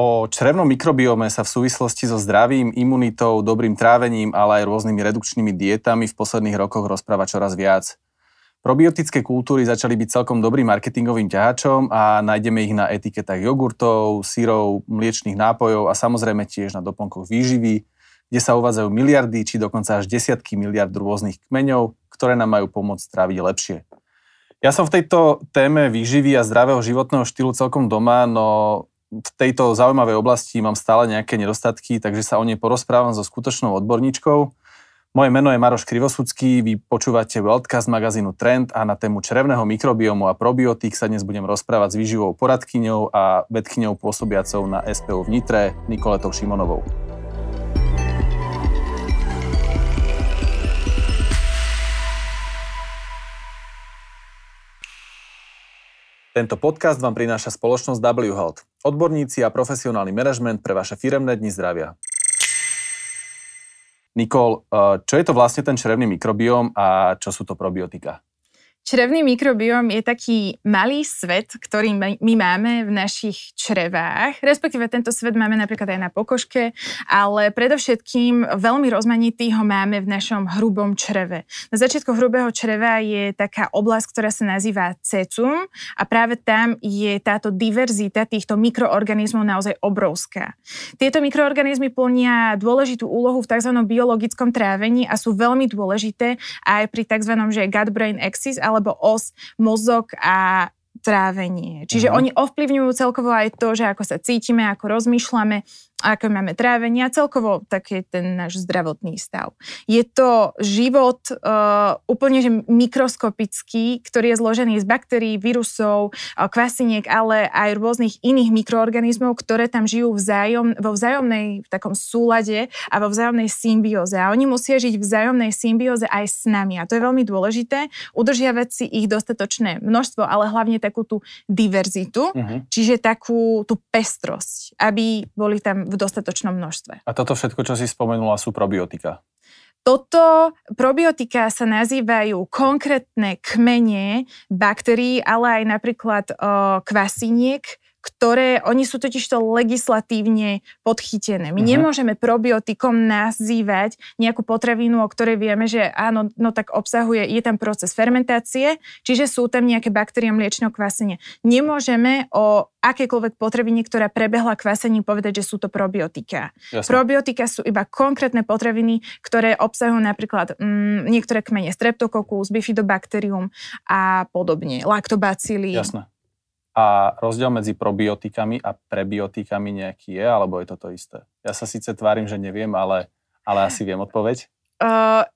O črevnom mikrobiome sa v súvislosti so zdravím, imunitou, dobrým trávením, ale aj rôznymi redukčnými dietami v posledných rokoch rozpráva čoraz viac. Probiotické kultúry začali byť celkom dobrým marketingovým ťahačom a nájdeme ich na etiketách jogurtov, syrov, mliečných nápojov a samozrejme tiež na doplnkoch výživy, kde sa uvádzajú miliardy či dokonca až desiatky miliard rôznych kmeňov, ktoré nám majú pomôcť stráviť lepšie. Ja som v tejto téme výživy a zdravého životného štýlu celkom doma, no v tejto zaujímavej oblasti mám stále nejaké nedostatky, takže sa o nej porozprávam so skutočnou odborníčkou. Moje meno je Maroš Krivosudský, vy počúvate Worldcast magazínu Trend a na tému črevného mikrobiomu a probiotík sa dnes budem rozprávať s výživou poradkyňou a vedkyňou pôsobiacou na SPU v Nitre, Nikoletou Šimonovou. Tento podcast vám prináša spoločnosť W Health. Odborníci a profesionálny manažment pre vaše firemné dni zdravia. Nikol, eh, čo je to vlastne ten črevný mikrobióm a čo sú to probiotika? Črevný mikrobióm je taký malý svet, ktorý my máme v našich črevách, respektíve tento svet máme napríklad aj na pokožke, ale predovšetkým veľmi rozmanitý ho máme v našom hrubom čreve. Na začiatku hrubého čreva je taká oblasť, ktorá sa nazýva cecum a práve tam je táto diverzita týchto mikroorganizmov naozaj obrovská. Tieto mikroorganizmy plnia dôležitú úlohu v tzv. biologickom trávení a sú veľmi dôležité aj pri tzv. gut-brain axis alebo os mozog a trávenie. Čiže uh-huh. oni ovplyvňujú celkovo aj to, že ako sa cítime, ako rozmýšľame, ako máme trávenie a celkovo taký ten náš zdravotný stav. Je to život uh, úplne že mikroskopický, ktorý je zložený z baktérií, vírusov, uh, kvasiniek, ale aj rôznych iných mikroorganizmov, ktoré tam žijú vzájom, vo vzájomnej v takom súlade a vo vzájomnej symbióze. A oni musia žiť v vzájomnej symbióze aj s nami. A to je veľmi dôležité, udržiavať si ich dostatočné množstvo, ale hlavne takú tú diverzitu, uh-huh. čiže takú tú pestrosť, aby boli tam v dostatočnom množstve. A toto všetko, čo si spomenula, sú probiotika? Toto probiotika sa nazývajú konkrétne kmene baktérií, ale aj napríklad o, kvasiniek, ktoré, oni sú totižto legislatívne podchytené. My uh-huh. nemôžeme probiotikom nazývať nejakú potravinu, o ktorej vieme, že áno, no tak obsahuje, je tam proces fermentácie, čiže sú tam nejaké baktérie mliečného kvasenia. Nemôžeme o akékoľvek potravine, ktorá prebehla kvasením, povedať, že sú to probiotika. Jasne. Probiotika sú iba konkrétne potraviny, ktoré obsahujú napríklad mm, niektoré kmene streptococcus, bifidobacterium a podobne, laktobacily. Jasné. A rozdiel medzi probiotikami a prebiotikami nejaký je, alebo je to to isté? Ja sa síce tvárim, že neviem, ale, ale asi viem odpoveď. Uh,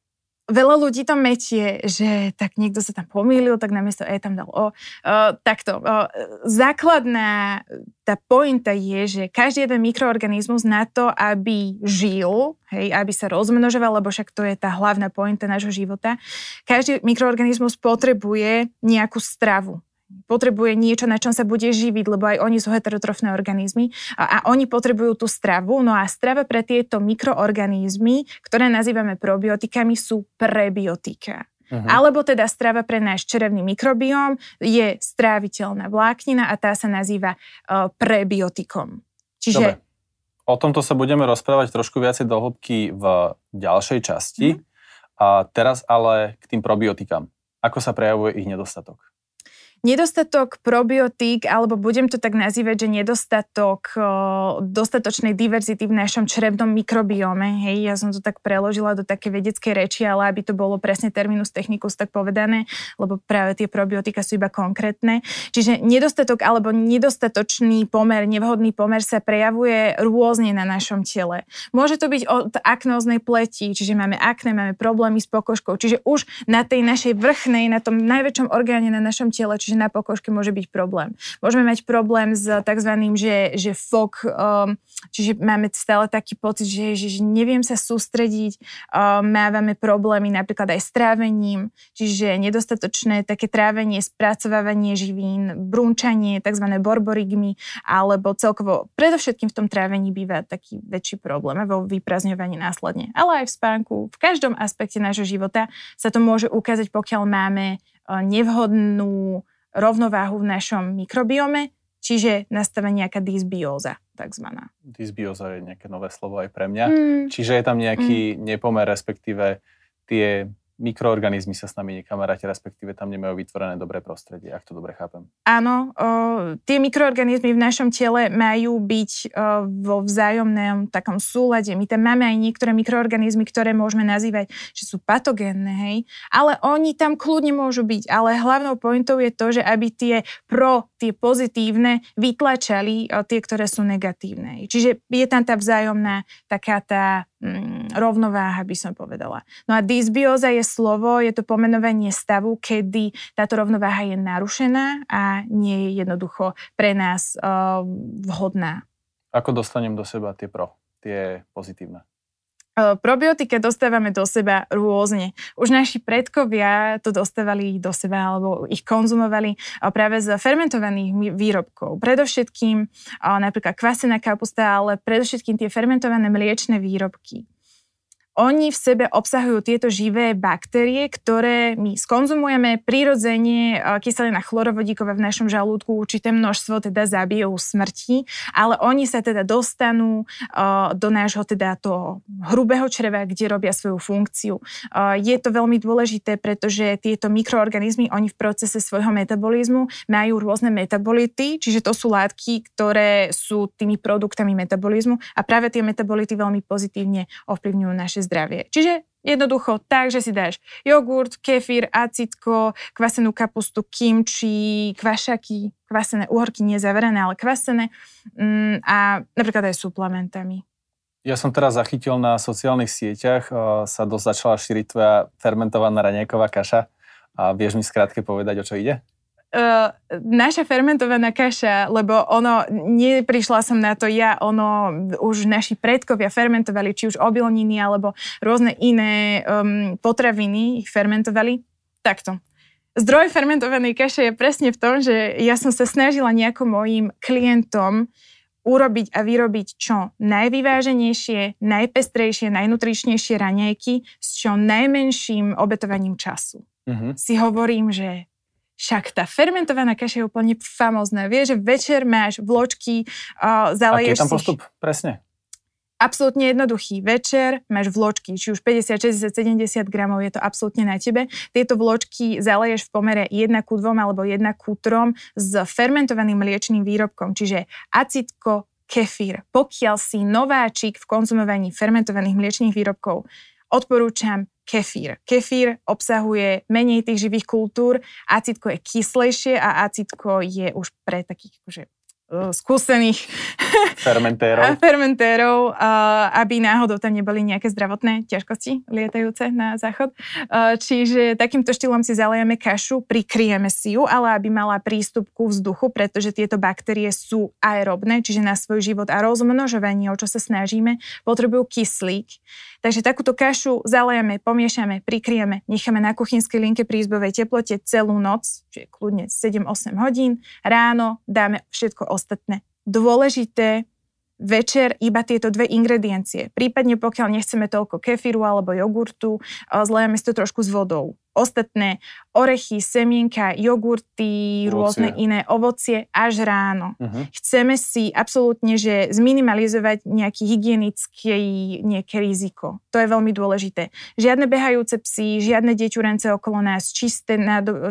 veľa ľudí tam metie, že tak niekto sa tam pomýlil, tak namiesto E tam dal O. Uh, takto. Uh, základná tá pointa je, že každý jeden mikroorganizmus na to, aby žil, hej, aby sa rozmnožoval, lebo však to je tá hlavná pointa nášho života, každý mikroorganizmus potrebuje nejakú stravu potrebuje niečo, na čom sa bude živiť, lebo aj oni sú heterotrofné organizmy a, a oni potrebujú tú stravu. No a strava pre tieto mikroorganizmy, ktoré nazývame probiotikami, sú prebiotika. Uh-huh. Alebo teda strava pre náš čerevný mikrobióm je stráviteľná vláknina a tá sa nazýva uh, prebiotikom. Čiže... Dobre. O tomto sa budeme rozprávať trošku viacej do hĺbky v ďalšej časti. Uh-huh. A teraz ale k tým probiotikám. Ako sa prejavuje ich nedostatok? Nedostatok probiotík, alebo budem to tak nazývať, že nedostatok dostatočnej diverzity v našom črevnom mikrobiome, hej, ja som to tak preložila do také vedeckej reči, ale aby to bolo presne terminus technicus tak povedané, lebo práve tie probiotika sú iba konkrétne. Čiže nedostatok alebo nedostatočný pomer, nevhodný pomer sa prejavuje rôzne na našom tele. Môže to byť od aknóznej pleti, čiže máme akné, máme problémy s pokožkou, čiže už na tej našej vrchnej, na tom najväčšom orgáne na našom tele, čiže že na pokožke môže byť problém. Môžeme mať problém s tzv. že, že fok, um, čiže máme stále taký pocit, že, že, že neviem sa sústrediť, um, mávame problémy napríklad aj s trávením, čiže nedostatočné také trávenie, spracovávanie živín, brúnčanie, tzv. borborigmy, alebo celkovo, predovšetkým v tom trávení býva taký väčší problém vo vyprazňovaní následne. Ale aj v spánku, v každom aspekte nášho života sa to môže ukázať, pokiaľ máme uh, nevhodnú rovnováhu v našom mikrobiome, čiže nastáva nejaká dysbióza. takzvaná. Dysbioza je nejaké nové slovo aj pre mňa. Mm. Čiže je tam nejaký mm. nepomer, respektíve tie mikroorganizmy sa s nami nekamaráti, respektíve tam nemajú vytvorené dobré prostredie, ak to dobre chápem. Áno, o, tie mikroorganizmy v našom tele majú byť o, vo vzájomnom takom súlade. My tam máme aj niektoré mikroorganizmy, ktoré môžeme nazývať, že sú patogénne, hej, ale oni tam kľudne môžu byť. Ale hlavnou pointou je to, že aby tie pro, tie pozitívne vytlačali o, tie, ktoré sú negatívne. Čiže je tam tá vzájomná taká tá mm, rovnováha, by som povedala. No a dysbióza je slovo, je to pomenovanie stavu, kedy táto rovnováha je narušená a nie je jednoducho pre nás uh, vhodná. Ako dostanem do seba tie pro, tie pozitívne? Probiotika dostávame do seba rôzne. Už naši predkovia to dostávali do seba alebo ich konzumovali práve z fermentovaných výrobkov. Predovšetkým napríklad kvasená kapusta, ale predovšetkým tie fermentované mliečne výrobky oni v sebe obsahujú tieto živé baktérie, ktoré my skonzumujeme prirodzene, kyselina chlorovodíková v našom žalúdku určité množstvo teda zabijú smrti, ale oni sa teda dostanú do nášho teda toho hrubého čreva, kde robia svoju funkciu. Je to veľmi dôležité, pretože tieto mikroorganizmy, oni v procese svojho metabolizmu majú rôzne metabolity, čiže to sú látky, ktoré sú tými produktami metabolizmu a práve tie metabolity veľmi pozitívne ovplyvňujú naše zdravie. Čiže Jednoducho tak, že si dáš jogurt, kefír, acitko, kvasenú kapustu, kimči, kvašaky, kvasené uhorky, nie zaverené, ale kvasené mm, a napríklad aj suplementami. Ja som teraz zachytil na sociálnych sieťach, sa dosť začala šíriť tvoja fermentovaná raňajková kaša. A vieš mi skrátke povedať, o čo ide? Uh, naša fermentovaná kaša, lebo ono, neprišla som na to ja, ono, už naši predkovia fermentovali, či už obilniny, alebo rôzne iné um, potraviny ich fermentovali. Takto. Zdroj fermentovanej kaše je presne v tom, že ja som sa snažila nejako mojim klientom urobiť a vyrobiť čo najvyváženejšie, najpestrejšie, najnutričnejšie raňajky s čo najmenším obetovaním času. Uh-huh. Si hovorím, že však tá fermentovaná kaša je úplne famózna. Vieš, že večer máš vločky, uh, zaleješ Aký je tam postup? Si... Presne. Absolútne jednoduchý. Večer máš vločky, či už 50, 60, 70 gramov, je to absolútne na tebe. Tieto vločky zaleješ v pomere 1 ku 2 alebo 1 ku 3 s fermentovaným mliečným výrobkom, čiže acitko, kefír. Pokiaľ si nováčik v konzumovaní fermentovaných mliečných výrobkov, odporúčam kefír. Kefír obsahuje menej tých živých kultúr, acitko je kyslejšie a acitko je už pre takých akože skúsených fermentérov, fermentérov aby náhodou tam neboli nejaké zdravotné ťažkosti lietajúce na záchod. Čiže takýmto štýlom si zalejeme kašu, prikryjeme si ju, ale aby mala prístup ku vzduchu, pretože tieto baktérie sú aerobné, čiže na svoj život a rozmnožovanie, o čo sa snažíme, potrebujú kyslík. Takže takúto kašu zalejeme, pomiešame, prikryjeme, necháme na kuchynskej linke pri izbovej teplote celú noc, čiže kľudne 7-8 hodín. Ráno dáme všetko ostatné. Dôležité večer iba tieto dve ingrediencie. Prípadne pokiaľ nechceme toľko kefíru alebo jogurtu, zlejeme si to trošku s vodou ostatné orechy, semienka, jogurty, ovocie. rôzne iné ovocie až ráno. Uh-huh. Chceme si absolútne, že zminimalizovať nejaký hygienický nejaké riziko. To je veľmi dôležité. Žiadne behajúce psy, žiadne deťurence okolo nás, čisté,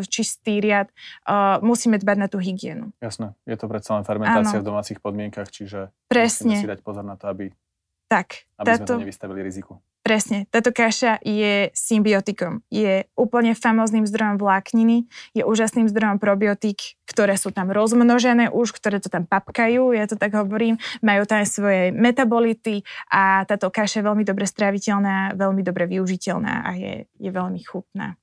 čistý riad. Uh, musíme dbať na tú hygienu. Jasné. Je to predsa len fermentácia ano. v domácich podmienkach, čiže Presne. musíme si dať pozor na to, aby, tak, aby táto... sme to nevystavili riziku. Presne, táto kaša je symbiotikom. Je úplne famóznym zdrojom vlákniny, je úžasným zdrojom probiotík, ktoré sú tam rozmnožené už, ktoré to tam papkajú, ja to tak hovorím, majú tam svoje metabolity a táto kaša je veľmi dobre stráviteľná, veľmi dobre využiteľná a je, je veľmi chutná.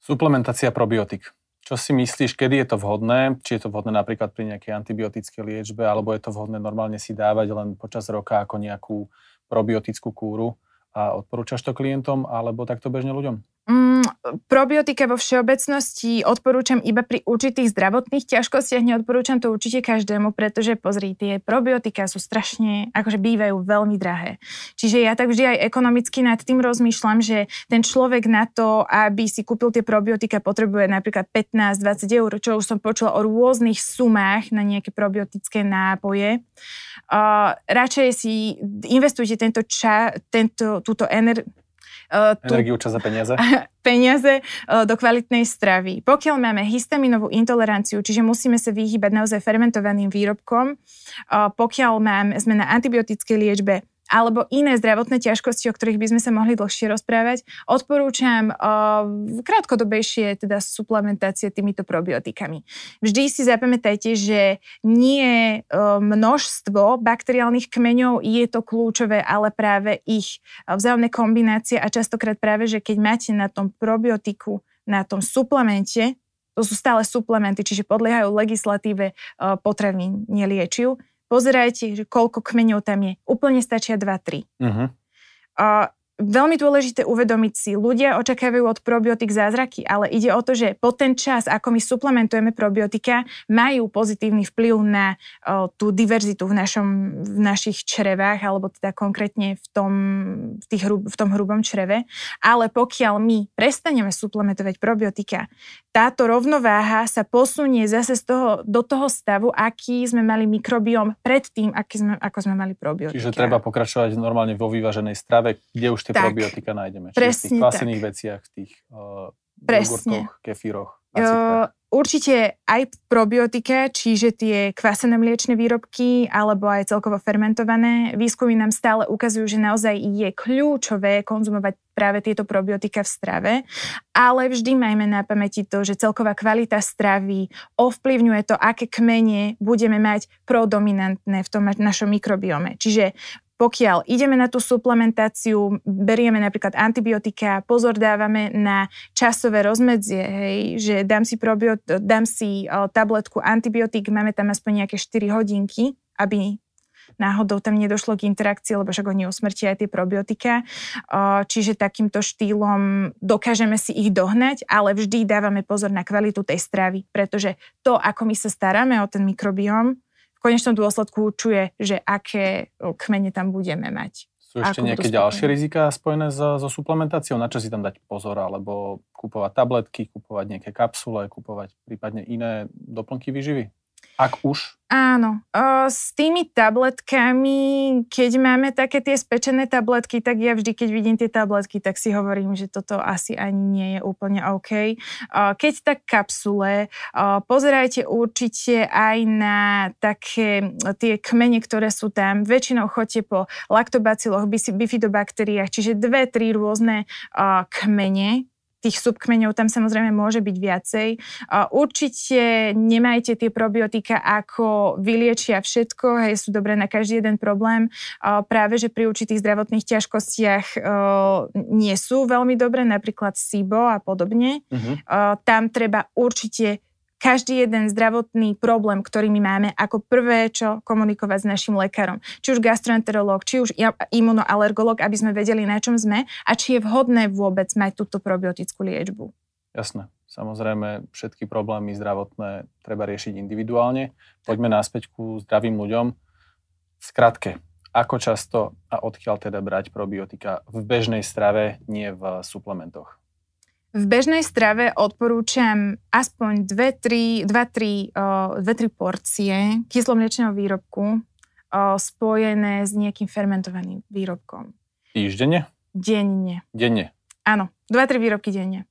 Suplementácia probiotik. Čo si myslíš, kedy je to vhodné? Či je to vhodné napríklad pri nejakej antibiotickej liečbe, alebo je to vhodné normálne si dávať len počas roka ako nejakú probiotickú kúru? A odporúčaš to klientom alebo takto bežne ľuďom? Mm, probiotika vo všeobecnosti odporúčam iba pri určitých zdravotných ťažkostiach, neodporúčam to určite každému, pretože pozri, tie probiotika sú strašne, akože bývajú veľmi drahé. Čiže ja tak vždy aj ekonomicky nad tým rozmýšľam, že ten človek na to, aby si kúpil tie probiotika, potrebuje napríklad 15-20 eur, čo už som počula o rôznych sumách na nejaké probiotické nápoje. Uh, radšej si investujte tento ča, tento, túto energiu Uh, Energiu, čas a peniaze? peniaze uh, do kvalitnej stravy. Pokiaľ máme histaminovú intoleranciu, čiže musíme sa vyhýbať naozaj fermentovaným výrobkom, uh, pokiaľ máme, sme na antibiotickej liečbe, alebo iné zdravotné ťažkosti, o ktorých by sme sa mohli dlhšie rozprávať, odporúčam uh, krátkodobejšie teda suplementácie týmito probiotikami. Vždy si zapamätajte, že nie uh, množstvo bakteriálnych kmeňov je to kľúčové, ale práve ich vzájomné kombinácie a častokrát práve, že keď máte na tom probiotiku, na tom suplemente, to sú stále suplementy, čiže podliehajú legislatíve potravín, neliečiv, pozerajte, že koľko kmeňov tam je. Úplne stačia 2-3. Uh-huh. Uh, veľmi dôležité uvedomiť si, ľudia očakávajú od probiotik zázraky, ale ide o to, že po ten čas, ako my suplementujeme probiotika, majú pozitívny vplyv na o, tú diverzitu v, našom, v našich črevách, alebo teda konkrétne v tom, v, tých, v tom hrubom čreve. Ale pokiaľ my prestaneme suplementovať probiotika, táto rovnováha sa posunie zase z toho, do toho stavu, aký sme mali mikrobióm predtým, aký sme, ako sme mali probiotika. Čiže treba pokračovať normálne vo vyváženej strave, kde už tie tak, probiotika nájdeme. Čiže v tých kvasených veciach, v tých uh, jogurtoch, kefíroch. Uh, určite aj probiotika, čiže tie kvasené mliečne výrobky alebo aj celkovo fermentované. Výskumy nám stále ukazujú, že naozaj je kľúčové konzumovať práve tieto probiotika v strave, ale vždy majme na pamäti to, že celková kvalita stravy ovplyvňuje to, aké kmene budeme mať prodominantné v tom našom mikrobiome. Čiže pokiaľ ideme na tú suplementáciu, berieme napríklad antibiotika, pozor dávame na časové rozmedzie, hej, že dám si, probiot, dám si tabletku antibiotik, máme tam aspoň nejaké 4 hodinky, aby náhodou tam nedošlo k interakcii, lebo však oni usmrtia aj tie probiotika. Čiže takýmto štýlom dokážeme si ich dohnať, ale vždy dávame pozor na kvalitu tej stravy, pretože to, ako my sa staráme o ten mikrobióm, v konečnom dôsledku určuje, že aké kmene tam budeme mať. Sú ešte nejaké ďalšie rizika spojené so, so suplementáciou? Na čo si tam dať pozor? Alebo kupovať tabletky, kupovať nejaké kapsule, kupovať prípadne iné doplnky výživy? Ak už? Áno. O, s tými tabletkami, keď máme také tie spečené tabletky, tak ja vždy, keď vidím tie tabletky, tak si hovorím, že toto asi ani nie je úplne OK. O, keď tak kapsule, o, pozerajte určite aj na také tie kmene, ktoré sú tam. Väčšinou chodte po laktobaciloch, bifidobakteriách, čiže dve, tri rôzne o, kmene, tých subkmeňov tam samozrejme môže byť viacej. Určite nemajte tie probiotika ako vyliečia všetko, hej, sú dobré na každý jeden problém. Práve, že pri určitých zdravotných ťažkostiach nie sú veľmi dobré, napríklad SIBO a podobne. Uh-huh. Tam treba určite každý jeden zdravotný problém, ktorý my máme, ako prvé, čo komunikovať s našim lekárom. Či už gastroenterológ, či už imunoalergolog, aby sme vedeli, na čom sme a či je vhodné vôbec mať túto probiotickú liečbu. Jasné. Samozrejme, všetky problémy zdravotné treba riešiť individuálne. Poďme náspäť ku zdravým ľuďom. V skratke, ako často a odkiaľ teda brať probiotika v bežnej strave, nie v suplementoch? V bežnej strave odporúčam aspoň 2-3 porcie kyslomliečného výrobku spojené s nejakým fermentovaným výrobkom. Týždenne? Denne. Denne? Áno, 2-3 výrobky denne.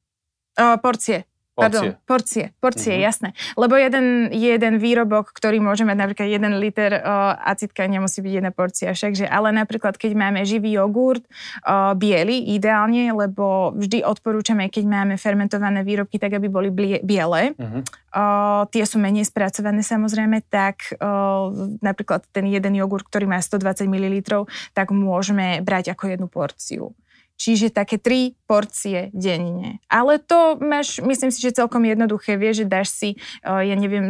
Porcie. Pardon, porcie, porcie, mm-hmm. jasné. Lebo jeden, jeden výrobok, ktorý môže mať napríklad 1 liter uh, acidka, nemusí byť jedna porcia však, že, ale napríklad keď máme živý jogurt, uh, biely ideálne, lebo vždy odporúčame, keď máme fermentované výrobky, tak aby boli biele. Mm-hmm. Uh, tie sú menej spracované samozrejme, tak uh, napríklad ten jeden jogurt, ktorý má 120 ml, tak môžeme brať ako jednu porciu. Čiže také tri porcie denne. Ale to máš, myslím si, že celkom jednoduché. Vieš, že dáš si, ja neviem,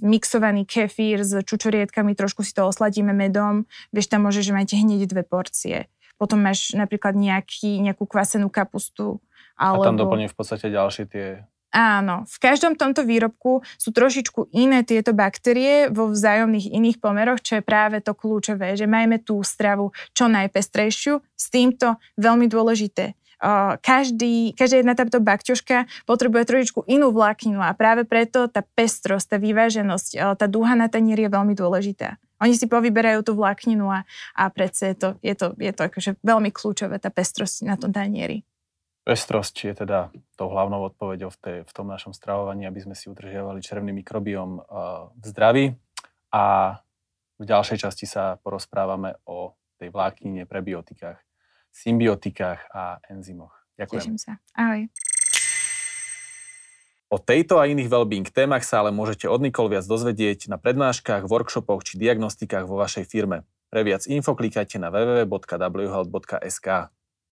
mixovaný kefír s čučorietkami, trošku si to osladíme medom. Vieš, tam môžeš mať hneď dve porcie. Potom máš napríklad nejaký, nejakú kvasenú kapustu Alebo... A tam doplním v podstate ďalšie tie Áno, v každom tomto výrobku sú trošičku iné tieto baktérie vo vzájomných iných pomeroch, čo je práve to kľúčové, že majme tú stravu čo najpestrejšiu, s týmto veľmi dôležité. Každý, každá jedna táto bakťoška potrebuje trošičku inú vlákninu a práve preto tá pestrosť, tá vyváženosť, tá dúha na tanieri je veľmi dôležitá. Oni si povyberajú tú vlákninu a, a predsa je to, je to, je to akože veľmi kľúčové, tá pestrosť na tom tanieri. Pestrosť je teda tou hlavnou odpoveďou v, tej, v tom našom stravovaní, aby sme si udržiavali červný mikrobióm v zdraví. A v ďalšej časti sa porozprávame o tej vláknine, prebiotikách, symbiotikách a enzymoch. Ďakujem. Teším sa. Ahoj. O tejto a iných wellbeing témach sa ale môžete od Nikol viac dozvedieť na prednáškach, workshopoch či diagnostikách vo vašej firme. Pre viac info klikajte na www.whealth.sk.